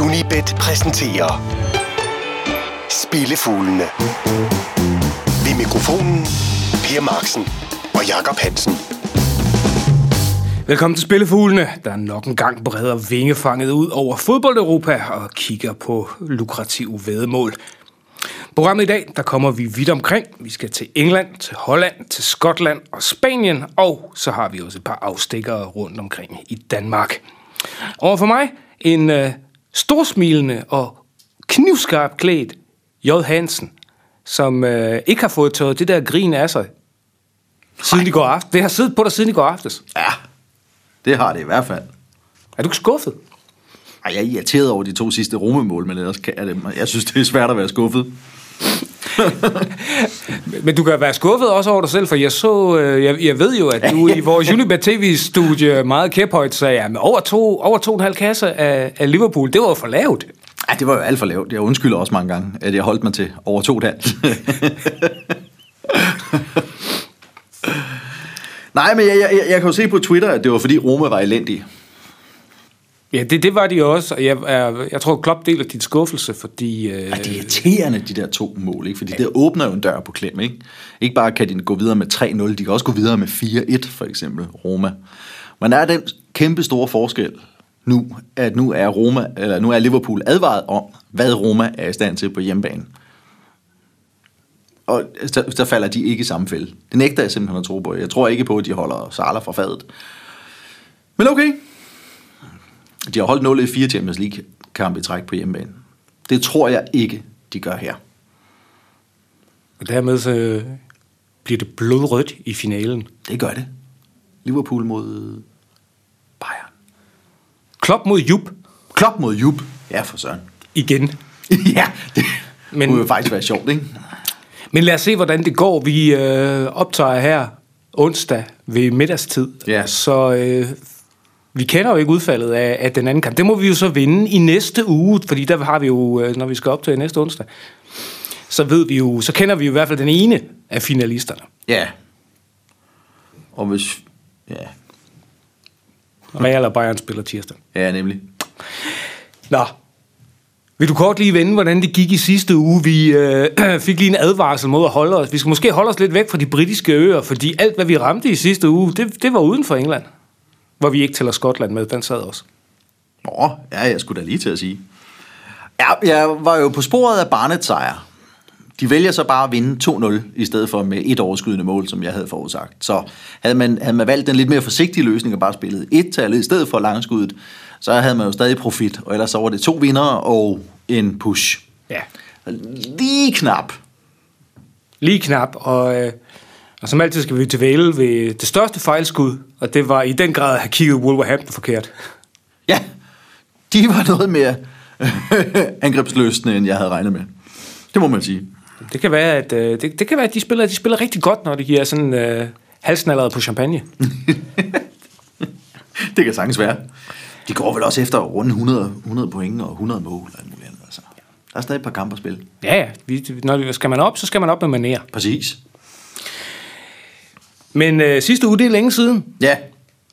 Unibet præsenterer Spillefuglene. Ved mikrofonen Per Marksen og Jakob Hansen. Velkommen til Spillefuglene, der nok en gang breder vingefanget ud over fodbold-Europa og kigger på lukrative vedmål. Programmet i dag, der kommer vi vidt omkring. Vi skal til England, til Holland, til Skotland og Spanien, og så har vi også et par afstikkere rundt omkring i Danmark. Over for mig en øh, storsmilende og knivskarp klædt J. Hansen, som øh, ikke har fået taget det der grin af sig siden i går aftes. Det har siddet på dig siden i går aftes. Ja, det har det i hvert fald. Er du ikke skuffet? Ej, jeg er irriteret over de to sidste romemål, men ellers kan jeg det. Jeg synes, det er svært at være skuffet. Men du kan være skuffet også over dig selv, for jeg så, øh, jeg, jeg ved jo, at du i vores Unibet TV-studie meget kæphøjt sagde, at over to, over to og en halv kasse af, af Liverpool, det var for lavt. Ja, det var jo alt for lavt. Jeg undskylder også mange gange, at jeg holdt mig til over to et Nej, men jeg, jeg, jeg kan jo se på Twitter, at det var fordi Roma var elendig. Ja, det, det var de også, og jeg, jeg, jeg tror, Klopp deler din skuffelse, fordi... Øh, Ja, det er irriterende, de der to mål, ikke? Fordi det åbner jo en dør på klem, ikke? Ikke bare kan de gå videre med 3-0, de kan også gå videre med 4-1, for eksempel, Roma. Men der er den kæmpe store forskel nu, at nu er, Roma, eller nu er Liverpool advaret om, hvad Roma er i stand til på hjemmebane. Og der, der falder de ikke i samme fælde. Det nægter jeg simpelthen at tro på. Jeg tror ikke på, at de holder Salah fra fadet. Men okay. De har holdt 0 i fire Champions League kampe i træk på hjemmebane. Det tror jeg ikke, de gør her. Og dermed så øh, bliver det blodrødt i finalen. Det gør det. Liverpool mod Bayern. Klopp mod Jupp Klopp mod Jupp. Ja, for søren. igen. ja, det Men- Men... kunne jo faktisk være sjovt, ikke? Men lad os se, hvordan det går. Vi øh, optager her onsdag ved middagstid. Ja. Så øh, vi kender jo ikke udfaldet af, af den anden kamp. Det må vi jo så vinde i næste uge, fordi der har vi jo, øh, når vi skal optage næste onsdag, så ved vi jo, så kender vi jo i hvert fald den ene af finalisterne. Ja. Og hvis... Ja, Real og Bayern spiller tirsdag. ja nemlig. Nå. Vil du kort lige vende, hvordan det gik i sidste uge? Vi øh, fik lige en advarsel mod at holde os. Vi skal måske holde os lidt væk fra de britiske øer, fordi alt, hvad vi ramte i sidste uge, det, det var uden for England. Hvor vi ikke tæller Skotland med, den sad også. Nå, ja, jeg skulle da lige til at sige. Ja, jeg var jo på sporet af Barnets sejr. De vælger så bare at vinde 2-0, i stedet for med et overskydende mål, som jeg havde forudsagt. Så havde man, havde man valgt den lidt mere forsigtige løsning og bare spillet et tal i stedet for langskuddet, så havde man jo stadig profit, og ellers så var det to vinder og en push. Ja. Lige knap. Lige knap, og, øh, og som altid skal vi tilvæle ved det største fejlskud, og det var i den grad at have kigget Wolverhampton forkert. Ja, de var noget mere angrebsløsende, end jeg havde regnet med. Det må man sige. Det kan være, at, øh, det, det kan være, at de, spiller, de spiller rigtig godt, når de giver sådan øh, halsnalleret på champagne. Det kan sagtens være. De går vel også efter at runde 100, 100 point og 100 mål og alt muligt andet. Altså. Der er stadig et par kampe at spille. Ja, ja. Vi, når vi, skal man op, så skal man op med maner. Præcis. Men øh, sidste uge, det er længe siden, Ja,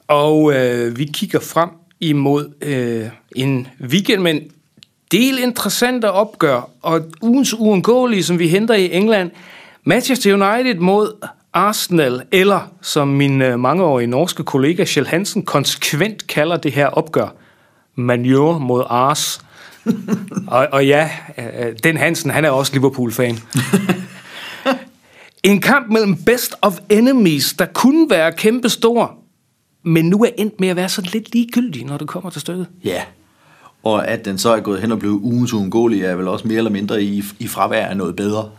og øh, vi kigger frem imod øh, en weekend med en del interessante opgør, og ugens uundgåelige, som vi henter i England, Manchester United mod Arsenal, eller som min øh, mangeårige norske kollega Kjell Hansen konsekvent kalder det her opgør, Manure mod Ars. og, og ja, øh, den Hansen, han er også Liverpool-fan. En kamp mellem best of enemies, der kunne være kæmpestor, men nu er endt med at være så lidt ligegyldig, når det kommer til stykket. ja. Og at den så er gået hen og blevet ugens uundgåelig, er vel også mere eller mindre i, i fravær af noget bedre.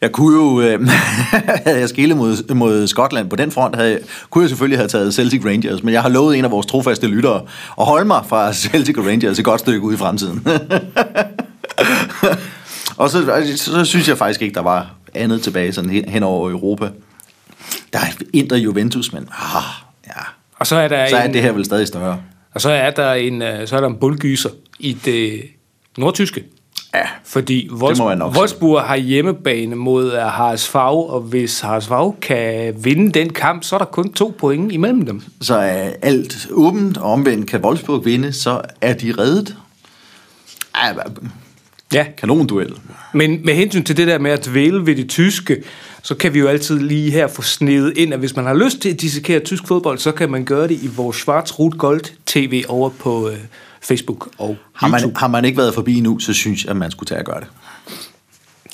Jeg kunne jo, øh, havde jeg skille mod, mod Skotland på den front, havde, kunne jeg selvfølgelig have taget Celtic Rangers, men jeg har lovet en af vores trofaste lyttere at holde mig fra Celtic Rangers et godt stykke ud i fremtiden. og så, altså, så synes jeg faktisk ikke, der var andet tilbage sådan hen, hen over Europa. Der er Inter Juventus, men ah, ja. Og så er der, så er en, det her vel stadig større. og så er der en, øh, så er der en bullgyser i det nordtyske. Ja, Fordi Wolfs-. Wolfsburg har hjemmebane mod HSV, og hvis HSV kan vinde den kamp, så er der kun to point imellem dem. så er alt åbent, og omvendt kan Wolfsburg vinde, så er de reddet. Ja, kanonduel. men med hensyn til det der med at dvæle ved det tyske, så kan vi jo altid lige her få snedet ind, at hvis man har lyst til at dissekere tysk fodbold, så kan man gøre det i vores Schwarz Rot Gold TV over på øh, Facebook og Har YouTube. man, har man ikke været forbi nu, så synes jeg, at man skulle tage at gøre det.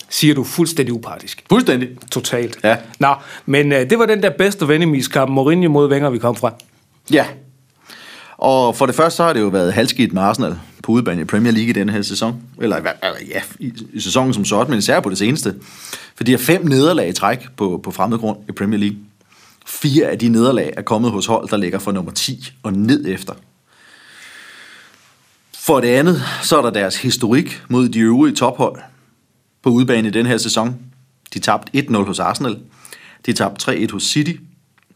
Siger du fuldstændig upartisk. Fuldstændig. Totalt. Ja. Nå, men øh, det var den der bedste vennemiskamp, Mourinho mod Wenger, vi kom fra. Ja. Og for det første, så har det jo været halvskidt med Arsenal på udebane i Premier League i denne her sæson. Eller eller ja, i, i sæsonen som sådan, men især på det seneste. For de har fem nederlag i træk på, på fremmed grund i Premier League. Fire af de nederlag er kommet hos hold, der ligger fra nummer 10 og ned efter. For det andet, så er der deres historik mod de øvrige tophold på udebane i den her sæson. De tabte 1-0 hos Arsenal. De tabte 3-1 hos City.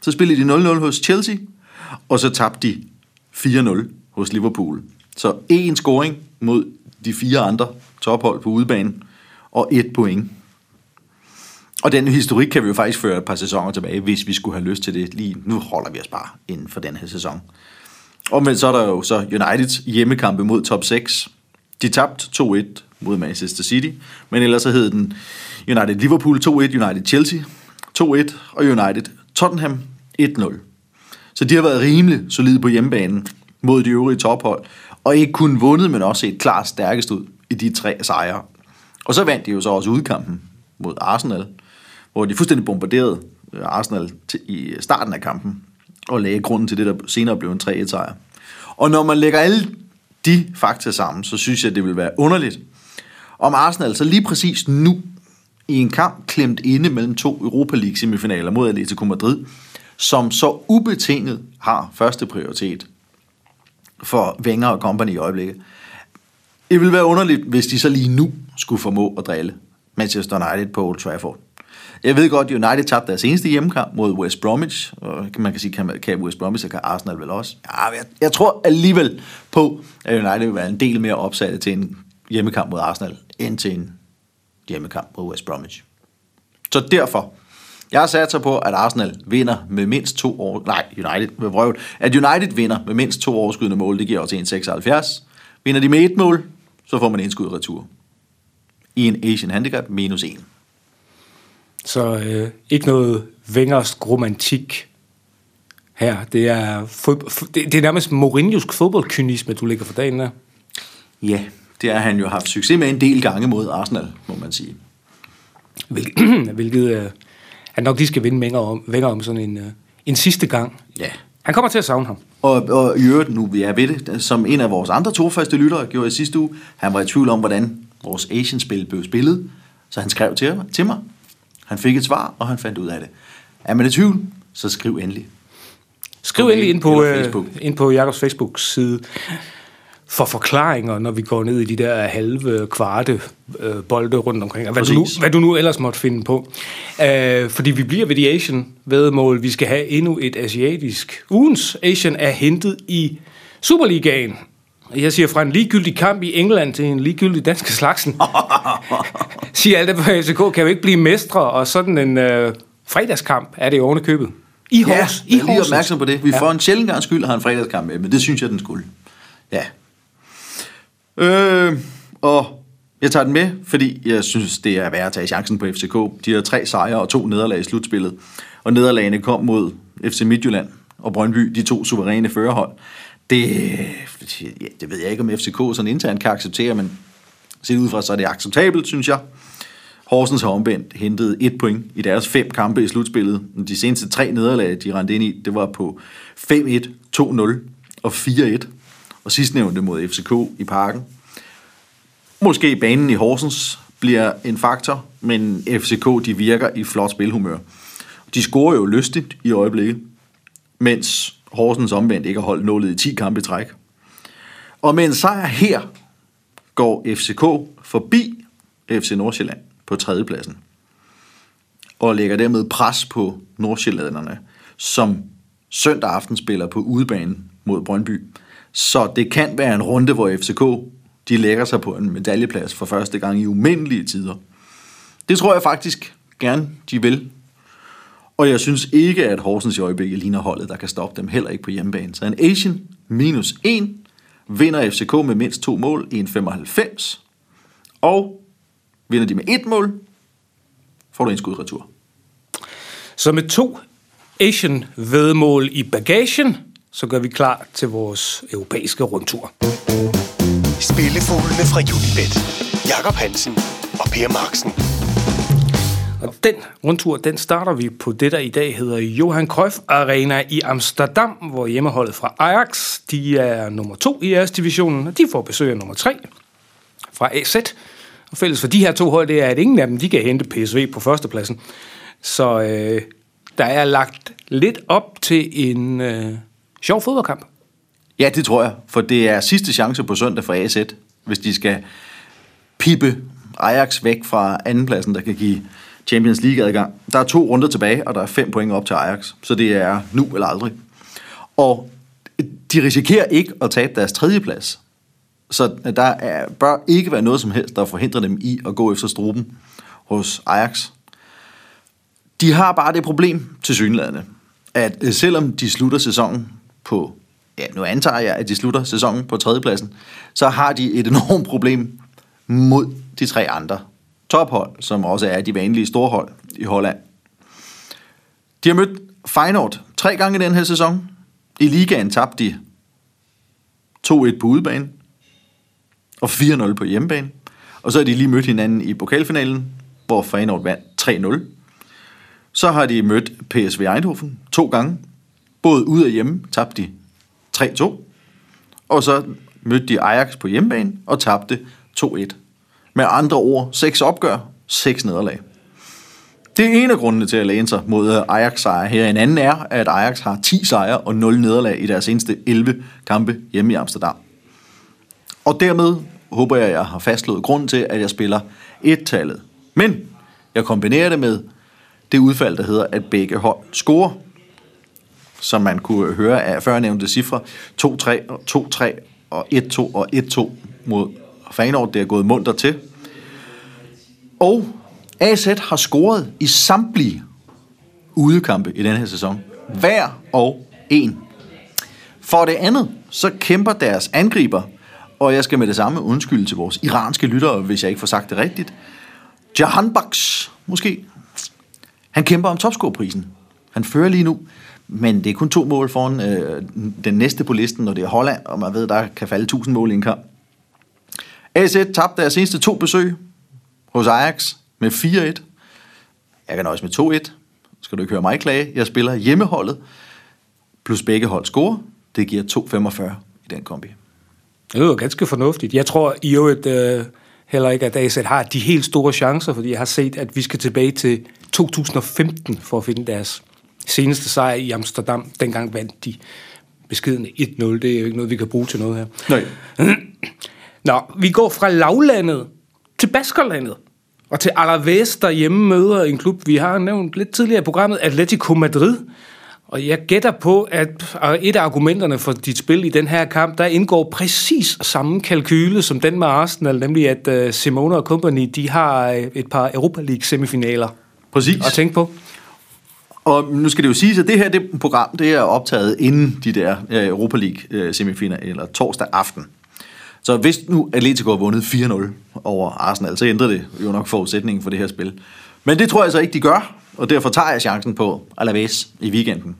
Så spillede de 0-0 hos Chelsea. Og så tabte de 4-0 hos Liverpool. Så én scoring mod de fire andre tophold på udebane. Og et point. Og den historik kan vi jo faktisk føre et par sæsoner tilbage, hvis vi skulle have lyst til det. Lige nu holder vi os bare inden for den her sæson. Og men så er der jo så Uniteds hjemmekampe mod top 6. De tabte 2-1 mod Manchester City, men ellers så hed den United Liverpool 2-1, United Chelsea 2-1 og United Tottenham 1-0. Så de har været rimelig solide på hjemmebanen mod de øvrige tophold, og ikke kun vundet, men også set klart stærkest ud i de tre sejre. Og så vandt de jo så også udkampen mod Arsenal, hvor de fuldstændig bombarderede øh, Arsenal til, i starten af kampen, og lagde grunden til det, der senere blev en 3-1 sejr. Og når man lægger alle de fakta sammen, så synes jeg, det vil være underligt, om Arsenal så lige præcis nu, i en kamp klemt inde mellem to Europa League semifinaler mod Atletico Madrid, som så ubetinget har første prioritet for Wenger og company i øjeblikket. Det ville være underligt, hvis de så lige nu skulle formå at drille Manchester United på Old Trafford. Jeg ved godt, at United tabte deres eneste hjemmekamp mod West Bromwich, og man kan sige, kan, kan West Bromwich, og kan Arsenal vel også. Ja, jeg, jeg tror alligevel på, at United vil være en del mere opsat til en hjemmekamp mod Arsenal, end til en hjemmekamp mod West Bromwich. Så derfor, jeg har sat sig på, at Arsenal vinder med mindst to år, nej, United, med vrøvl, at United vinder med mindst to overskydende mål, det giver også 1,76. Vinder de med et mål, så får man en skud retur. I en Asian Handicap minus 1. Så øh, ikke noget Wengers romantik her. Det er, fod, det, det er nærmest Mourinho's fodboldkynisme, du ligger for dagen der. Ja, det har han jo haft succes med en del gange mod Arsenal, må man sige. Hvilket, hvilket øh, han nok lige skal vinde Wenger om, Wenger om sådan en, øh, en sidste gang. Ja. Han kommer til at savne ham. Og, og i øvrigt, nu vi er ved det, som en af vores andre to lyttere gjorde i sidste uge, han var i tvivl om, hvordan vores Asian-spil blev spillet, så han skrev til, til mig. Han fik et svar, og han fandt ud af det. Er man i tvivl, så skriv endelig. Skriv endelig ind på, øh, Facebook. ind på Jakobs Facebook-side for forklaringer, når vi går ned i de der halve, kvarte øh, bolde rundt omkring, og hvad du, nu, hvad du nu ellers måtte finde på. Øh, fordi vi bliver ved de Asian vedmål. Vi skal have endnu et asiatisk. Ugens Asian er hentet i Superligaen. Jeg siger fra en ligegyldig kamp i England til en ligegyldig dansk slagsen. siger alt det på FCK, kan vi ikke blive mestre, og sådan en øh, fredagskamp er det i købet. I Ja, Hors, jeg i er lige opmærksom på det. Vi Ja. ja. får en sjældent gang skyld have en fredagskamp med, men det synes jeg, den skulle. Ja. Øh, og jeg tager den med, fordi jeg synes, det er værd at tage chancen på FCK. De har tre sejre og to nederlag i slutspillet. Og nederlagene kom mod FC Midtjylland og Brøndby, de to suveræne førerhold. Det, ja, det ved jeg ikke, om FCK sådan internt kan acceptere, men set ud fra, så er det acceptabelt, synes jeg. Horsens har omvendt hentet et point i deres fem kampe i slutspillet. De seneste tre nederlag, de rendte ind i, det var på 5-1, 2-0 og 4-1. Og sidstnævnte mod FCK i parken. Måske banen i Horsens bliver en faktor, men FCK de virker i flot spilhumør. De scorer jo lystigt i øjeblikket, mens Horsens omvendt ikke har holdt nålet i 10 kampe i træk. Og med en sejr her går FCK forbi FC Nordsjælland på tredjepladsen og lægger dermed pres på Nordsjællanderne, som søndag aften spiller på udebane mod Brøndby. Så det kan være en runde, hvor FCK de lægger sig på en medaljeplads for første gang i umindelige tider. Det tror jeg faktisk gerne, de vil. Og jeg synes ikke, at Horsens i øjeblikket ligner holdet, der kan stoppe dem, heller ikke på hjemmebane. Så en Asian minus 1 vinder FCK med mindst to mål 1,95. Og vinder de med et mål, får du en skud retur. Så med to Asian vedmål i bagagen, så gør vi klar til vores europæiske rundtur. Spillefuglene fra Unibet. Jakob Hansen og Per Marksen. Og den rundtur, den starter vi på det, der i dag hedder Johan Cruyff Arena i Amsterdam, hvor hjemmeholdet fra Ajax, de er nummer to i jeres divisionen, og de får besøg af nummer tre fra AZ. Og fælles for de her to hold, det er, at ingen af dem, de kan hente PSV på førstepladsen. Så øh, der er lagt lidt op til en øh, sjov fodboldkamp. Ja, det tror jeg, for det er sidste chance på søndag for AZ, hvis de skal pippe Ajax væk fra andenpladsen, der kan give Champions League-adgang. Der er to runder tilbage, og der er fem point op til Ajax, så det er nu eller aldrig. Og de risikerer ikke at tabe deres tredje plads. Så der er, bør ikke være noget som helst, der forhindrer dem i at gå efter struben hos Ajax. De har bare det problem til synlædende, at øh, selvom de slutter sæsonen på, ja, nu antager jeg, at de slutter sæsonen på tredjepladsen, så har de et enormt problem mod de tre andre tophold, som også er de vanlige storhold i Holland. De har mødt Feyenoord tre gange i den her sæson. I ligaen tabte de 2-1 på udebane og 4-0 på hjemmebane. Og så har de lige mødt hinanden i pokalfinalen, hvor Feyenoord vandt 3-0. Så har de mødt PSV Eindhoven to gange. Både ud og hjemme tabte de 3-2. Og så mødte de Ajax på hjemmebane og tabte 2-1. Med andre ord, seks opgør, seks nederlag. Det er en af grundene til at læne sig mod Ajax sejre her. En anden er, at Ajax har 10 sejre og 0 nederlag i deres seneste 11 kampe hjemme i Amsterdam. Og dermed håber jeg, at jeg har fastslået grunden til, at jeg spiller et-tallet. Men jeg kombinerer det med det udfald, der hedder, at begge hold scorer. Som man kunne høre af førnævnte cifre. 2-3, 2-3 og 1-2 og 1-2 mod Fanord. Det er gået munter til. Og AZ har scoret i samtlige udekampe i den her sæson. Hver og en. For det andet, så kæmper deres angriber, og jeg skal med det samme undskylde til vores iranske lyttere, hvis jeg ikke får sagt det rigtigt. Jahan Baks, måske. Han kæmper om topscoreprisen. Han fører lige nu, men det er kun to mål foran øh, den næste på listen, når det er Holland, og man ved, der kan falde 1000 mål i en kamp. AZ tabte deres seneste to besøg hos Ajax med 4-1. Jeg kan nøjes med 2-1. Skal du ikke høre mig klage? Jeg spiller hjemmeholdet, plus begge hold score. Det giver 2-45 i den kombi. Det lyder ganske fornuftigt. Jeg tror i øvrigt øh, heller ikke, at AZ har de helt store chancer, fordi jeg har set, at vi skal tilbage til 2015 for at finde deres seneste sejr i Amsterdam. Dengang vandt de beskidende 1-0. Det er jo ikke noget, vi kan bruge til noget her. Nej. Nå, vi går fra lavlandet til Baskerlandet. Og til Alaves, der hjemme møder en klub, vi har nævnt lidt tidligere i programmet, Atletico Madrid. Og jeg gætter på, at et af argumenterne for dit spil i den her kamp, der indgår præcis samme kalkyle som den med Arsenal, nemlig at uh, Simone og company, de har øh, et par Europa League semifinaler Præcis. at tænke på. Og nu skal det jo siges, at det her det program det er optaget inden de der øh, Europa League øh, semifinaler, eller torsdag aften. Så hvis nu Atletico har vundet 4-0 over Arsenal, så ændrer det jo nok forudsætningen for det her spil. Men det tror jeg så ikke, de gør, og derfor tager jeg chancen på Alaves i weekenden.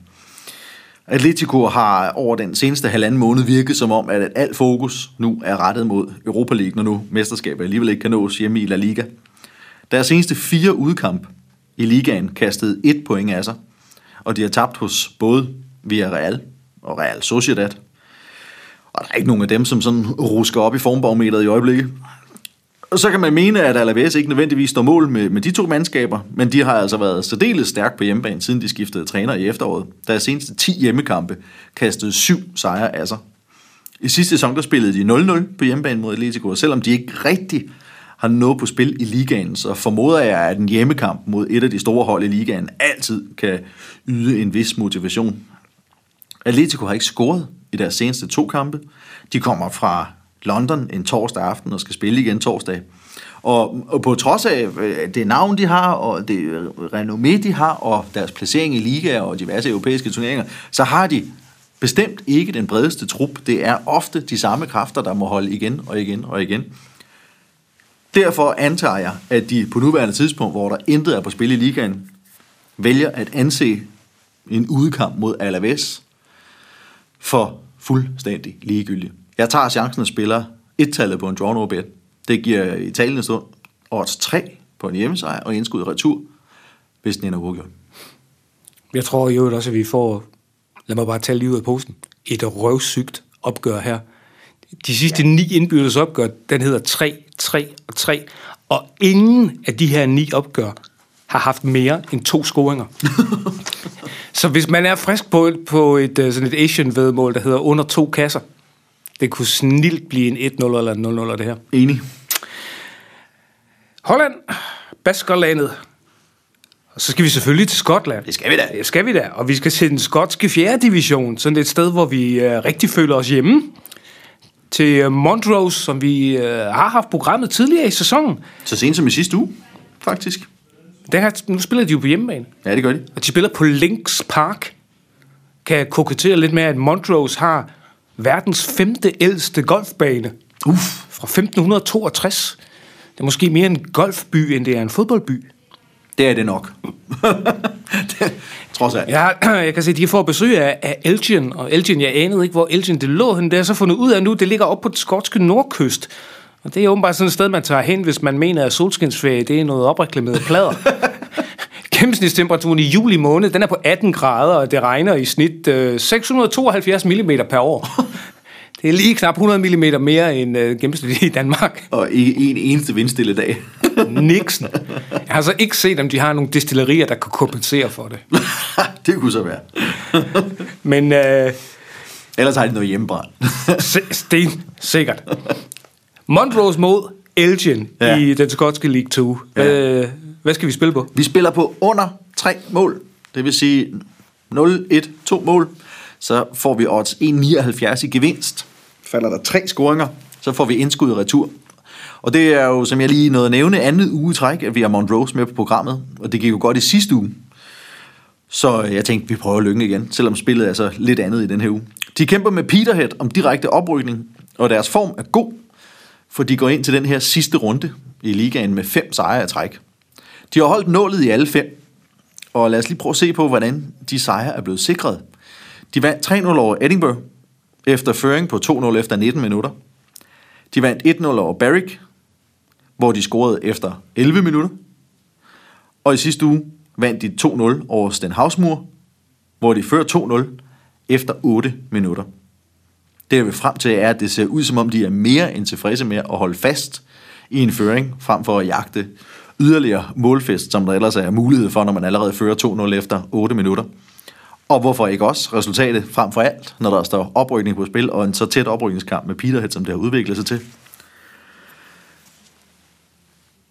Atletico har over den seneste halvanden måned virket som om, at alt fokus nu er rettet mod Europa League, når nu mesterskabet alligevel ikke kan nås hjemme i La Liga. Deres seneste fire udkamp i ligaen kastede et point af sig, og de har tabt hos både Villarreal og Real Sociedad. Og der er ikke nogen af dem, som sådan rusker op i formbarometeret i øjeblikket. Og så kan man mene, at Alaves ikke nødvendigvis står mål med, med de to mandskaber, men de har altså været særdeles stærkt på hjemmebane, siden de skiftede træner i efteråret. Deres seneste 10 hjemmekampe kastede syv sejre af sig. I sidste sæson der spillede de 0-0 på hjemmebane mod Atletico, og selvom de ikke rigtig har noget på spil i ligaen, så formoder jeg, at en hjemmekamp mod et af de store hold i ligaen altid kan yde en vis motivation. Atletico har ikke scoret i deres seneste to kampe. De kommer fra London en torsdag aften og skal spille igen torsdag. Og, og på trods af øh, det navn, de har, og det øh, renommé, de har, og deres placering i ligaer og diverse europæiske turneringer, så har de bestemt ikke den bredeste trup. Det er ofte de samme kræfter, der må holde igen og igen og igen. Derfor antager jeg, at de på nuværende tidspunkt, hvor der intet er på spil i ligaen, vælger at anse en udkamp mod Alaves for fuldstændig ligegyldig. Jeg tager chancen og spiller et-tallet på en draw no bet. Det giver i talende stund odds 3 på en hjemmesejr og indskud retur, hvis den ender uafgjort. Jeg tror jo også, at vi får, lad mig bare tage lige ud af posen, et røvsygt opgør her. De sidste ja. ni indbyrdes opgør, den hedder 3, 3 og 3, og ingen af de her ni opgør har haft mere end to scoringer. Så hvis man er frisk på, et, på et, øh, sådan et Asian-vedmål, der hedder under to kasser, det kunne snilt blive en 1-0 eller en 0-0 det her. Enig. Holland, Baskerlandet. Og så skal vi selvfølgelig til Skotland. Det skal vi da. Det skal vi da. Og vi skal til den skotske 4. division. Sådan et sted, hvor vi uh, rigtig føler os hjemme. Til uh, Montrose, som vi uh, har haft programmet tidligere i sæsonen. Så sent som i sidste uge, faktisk. Den her, nu spiller de jo på hjemmebane. Ja, det gør de. Og de spiller på Links Park. Kan jeg kokettere lidt med, at Montrose har verdens femte ældste golfbane. Uff. Fra 1562. Det er måske mere en golfby, end det er en fodboldby. Det er det nok. det, trods alt. Ja, jeg kan se, at de får besøg af, af Elgin, og Elgin, jeg anede ikke, hvor Elgin det lå hen. Det er så fundet ud af nu, det ligger op på den skotske nordkyst. Og det er åbenbart sådan et sted, man tager hen, hvis man mener, at solskinsferie det er noget opreklameret plader. Gennemsnitstemperaturen i juli måned, den er på 18 grader, og det regner i snit øh, 672 mm per år. Det er lige knap 100 mm mere end øh, gennemsnitligt i Danmark. Og ikke en eneste vindstille dag. Nixon. Jeg har så ikke set, om de har nogle destillerier, der kan kompensere for det. det kunne så være. Men øh, Ellers har de noget hjemmebrand. se- sten, sikkert. Montrose mod Elgin Ja. ja. i den skotske League 2. Hvad, hvad skal vi spille på? Vi spiller på under tre mål. Det vil sige 0, 1, 2 mål. Så får vi odds 1,79 i gevinst. Falder der tre scoringer, så får vi indskud i retur. Og det er jo, som jeg lige nåede at nævne, andet uge i træk, at vi har Montrose med på programmet. Og det gik jo godt i sidste uge. Så jeg tænkte, vi prøver lykken igen, selvom spillet er så lidt andet i den her uge. De kæmper med Peterhead om direkte oprykning, og deres form er god, for de går ind til den her sidste runde i ligaen med fem sejre i træk. De har holdt nålet i alle fem, og lad os lige prøve at se på, hvordan de sejre er blevet sikret. De vandt 3-0 over Edinburgh, efter føring på 2-0 efter 19 minutter. De vandt 1-0 over Berwick, hvor de scorede efter 11 minutter. Og i sidste uge vandt de 2-0 over Stenhavsmur, hvor de fører 2-0 efter 8 minutter. Det jeg vil frem til er, at det ser ud som om, de er mere end tilfredse med at holde fast i en føring, frem for at jagte yderligere målfest, som der ellers er mulighed for, når man allerede fører 2-0 efter 8 minutter. Og hvorfor ikke også resultatet frem for alt, når der står oprykning på spil, og en så tæt oprykningskamp med Peterhead, som det har udviklet sig til.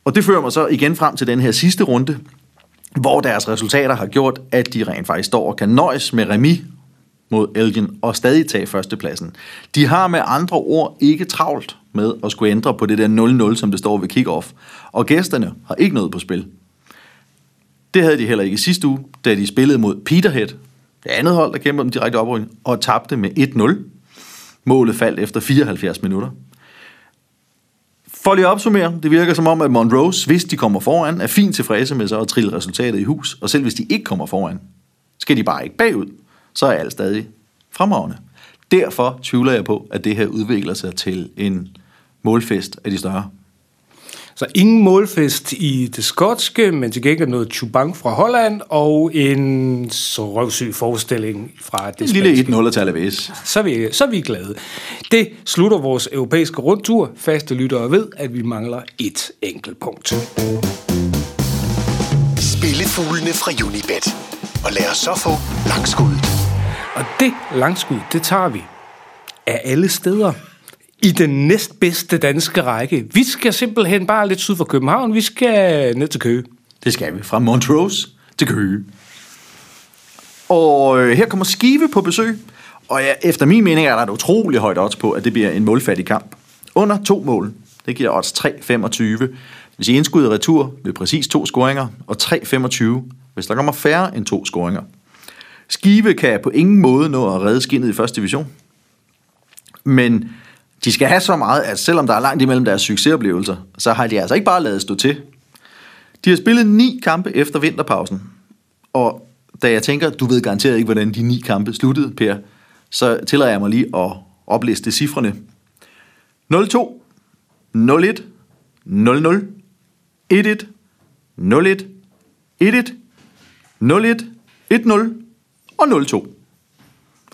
Og det fører mig så igen frem til den her sidste runde, hvor deres resultater har gjort, at de rent faktisk står og kan nøjes med Remi mod Elgin og stadig tage førstepladsen. De har med andre ord ikke travlt med at skulle ændre på det der 0-0, som det står ved kickoff. Og gæsterne har ikke noget på spil. Det havde de heller ikke i sidste uge, da de spillede mod Peterhead, det andet hold, der kæmpede om direkte oprykning, og tabte med 1-0. Målet faldt efter 74 minutter. For lige at opsummere, det virker som om, at Monrose, hvis de kommer foran, er fint tilfredse med så at trille resultatet i hus, og selv hvis de ikke kommer foran, skal de bare ikke bagud, så er alt stadig fremragende. Derfor tvivler jeg på, at det her udvikler sig til en målfest af de større. Så ingen målfest i det skotske, men til gengæld noget chubang fra Holland og en så røvsyg forestilling fra det En lille spanske. 1-0 til Alaves. Så er, vi, så er vi glade. Det slutter vores europæiske rundtur. Faste lyttere ved, at vi mangler et enkelt punkt. Spillefuglene fra Unibet. Og lad os så få langskuddet. Og det langskud, det tager vi af alle steder i den næstbedste danske række. Vi skal simpelthen bare lidt syd for København. Vi skal ned til Køge. Det skal vi. Fra Montrose til Køge. Og øh, her kommer Skive på besøg. Og ja, efter min mening er der et utroligt højt odds på, at det bliver en målfattig kamp. Under to mål. Det giver odds 3,25. Hvis I indskud retur med præcis to scoringer, og 3,25, hvis der kommer færre end to scoringer. Skive kan på ingen måde nå at redde skinnet i første division. Men de skal have så meget, at selvom der er langt imellem deres succesoplevelser, så har de altså ikke bare lavet stå til. De har spillet ni kampe efter vinterpausen. Og da jeg tænker, du ved garanteret ikke, hvordan de ni kampe sluttede, Per, så tillader jeg mig lige at opliste cifrene. 0-2, 0-1, 0-0, 1-1, 0-1, 1-1, 0-1, 1-0 og 0-2.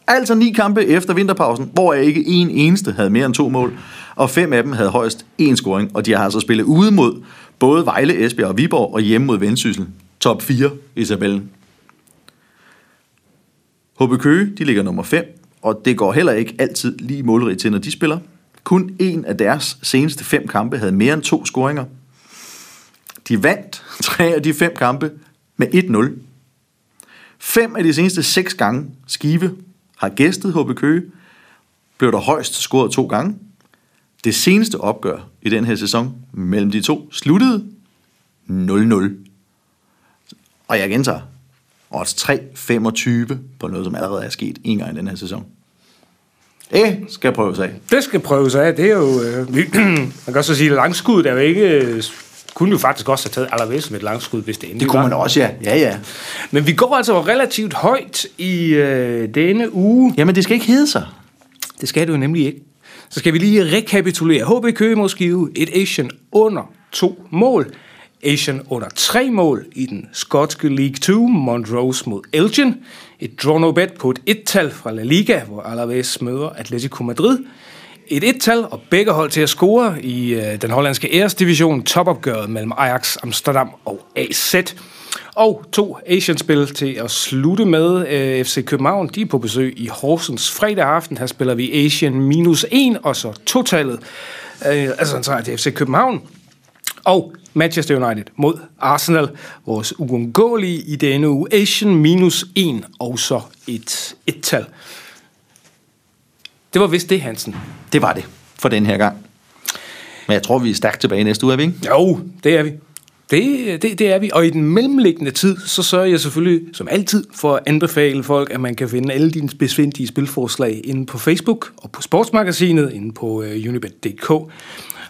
Altså ni kampe efter vinterpausen, hvor jeg ikke en eneste havde mere end to mål, og fem af dem havde højst én scoring, og de har altså spillet ude mod både Vejle, Esbjerg og Viborg, og hjemme mod Vendsyssel. Top 4 i tabellen. HB Køge, de ligger nummer 5, og det går heller ikke altid lige målrigt til, når de spiller. Kun en af deres seneste fem kampe havde mere end to scoringer. De vandt tre af de fem kampe med 1-0. Fem af de seneste seks gange Skive har gæstet HB Køge, blev der højst scoret to gange. Det seneste opgør i den her sæson mellem de to sluttede 0-0. Og jeg gentager, odds 3-25 på noget, som allerede er sket en gang i den her sæson. Det skal prøves af. Det skal prøves af. Det er jo... Øh, man kan også sige, at langskud er jo ikke... Øh, kunne jo faktisk også have taget allervæs med et langskud, hvis det endelig Det kunne var. man også, ja. Ja, ja. Men vi går altså relativt højt i øh, denne uge. Jamen, det skal ikke hedde sig. Det skal det jo nemlig ikke. Så skal vi lige rekapitulere. HB Køge mod Skive. Et Asian under to mål. Asian under tre mål i den skotske League 2. Montrose mod Elgin. Et draw no bet på et et-tal fra La Liga, hvor Alaves møder Atletico Madrid. Et et-tal og begge hold til at score i øh, den hollandske æresdivision. Topopgøret mellem Ajax Amsterdam og AZ. Og to Asian-spil til at slutte med. Øh, FC København, de er på besøg i Horsens fredag aften. Her spiller vi Asian minus 1, og så totallet. Øh, altså en sejr til FC København. Og Manchester United mod Arsenal. Vores uundgåelige i denne uge. Asian minus 1, og så et et-tal. Det var vist det, Hansen. Det var det for den her gang. Men jeg tror, vi er stærkt tilbage næste uge, er vi ikke? Jo, det er vi. Det, det, det er vi. Og i den mellemliggende tid, så sørger jeg selvfølgelig, som altid, for at anbefale folk, at man kan finde alle dine besvindelige spilforslag inde på Facebook og på Sportsmagasinet, inde på øh, uh, unibet.dk.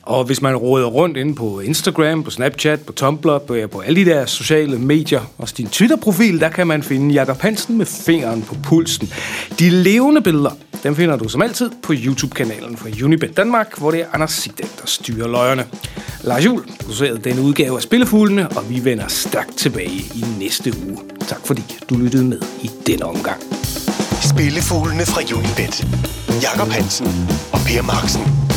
Og hvis man råder rundt inde på Instagram, på Snapchat, på Tumblr, på, ja, på alle de der sociale medier, og din Twitter-profil, der kan man finde Jakob Hansen med fingeren på pulsen. De levende billeder, dem finder du som altid på YouTube-kanalen for Unibet Danmark, hvor det er Anders Sigdal, der styrer løjerne. Lars Juhl producerede denne udgave af Spillefuglene, og vi vender stærkt tilbage i næste uge. Tak fordi du lyttede med i denne omgang. Spillefuglene fra Unibet. Jakob Hansen og Per Marksen.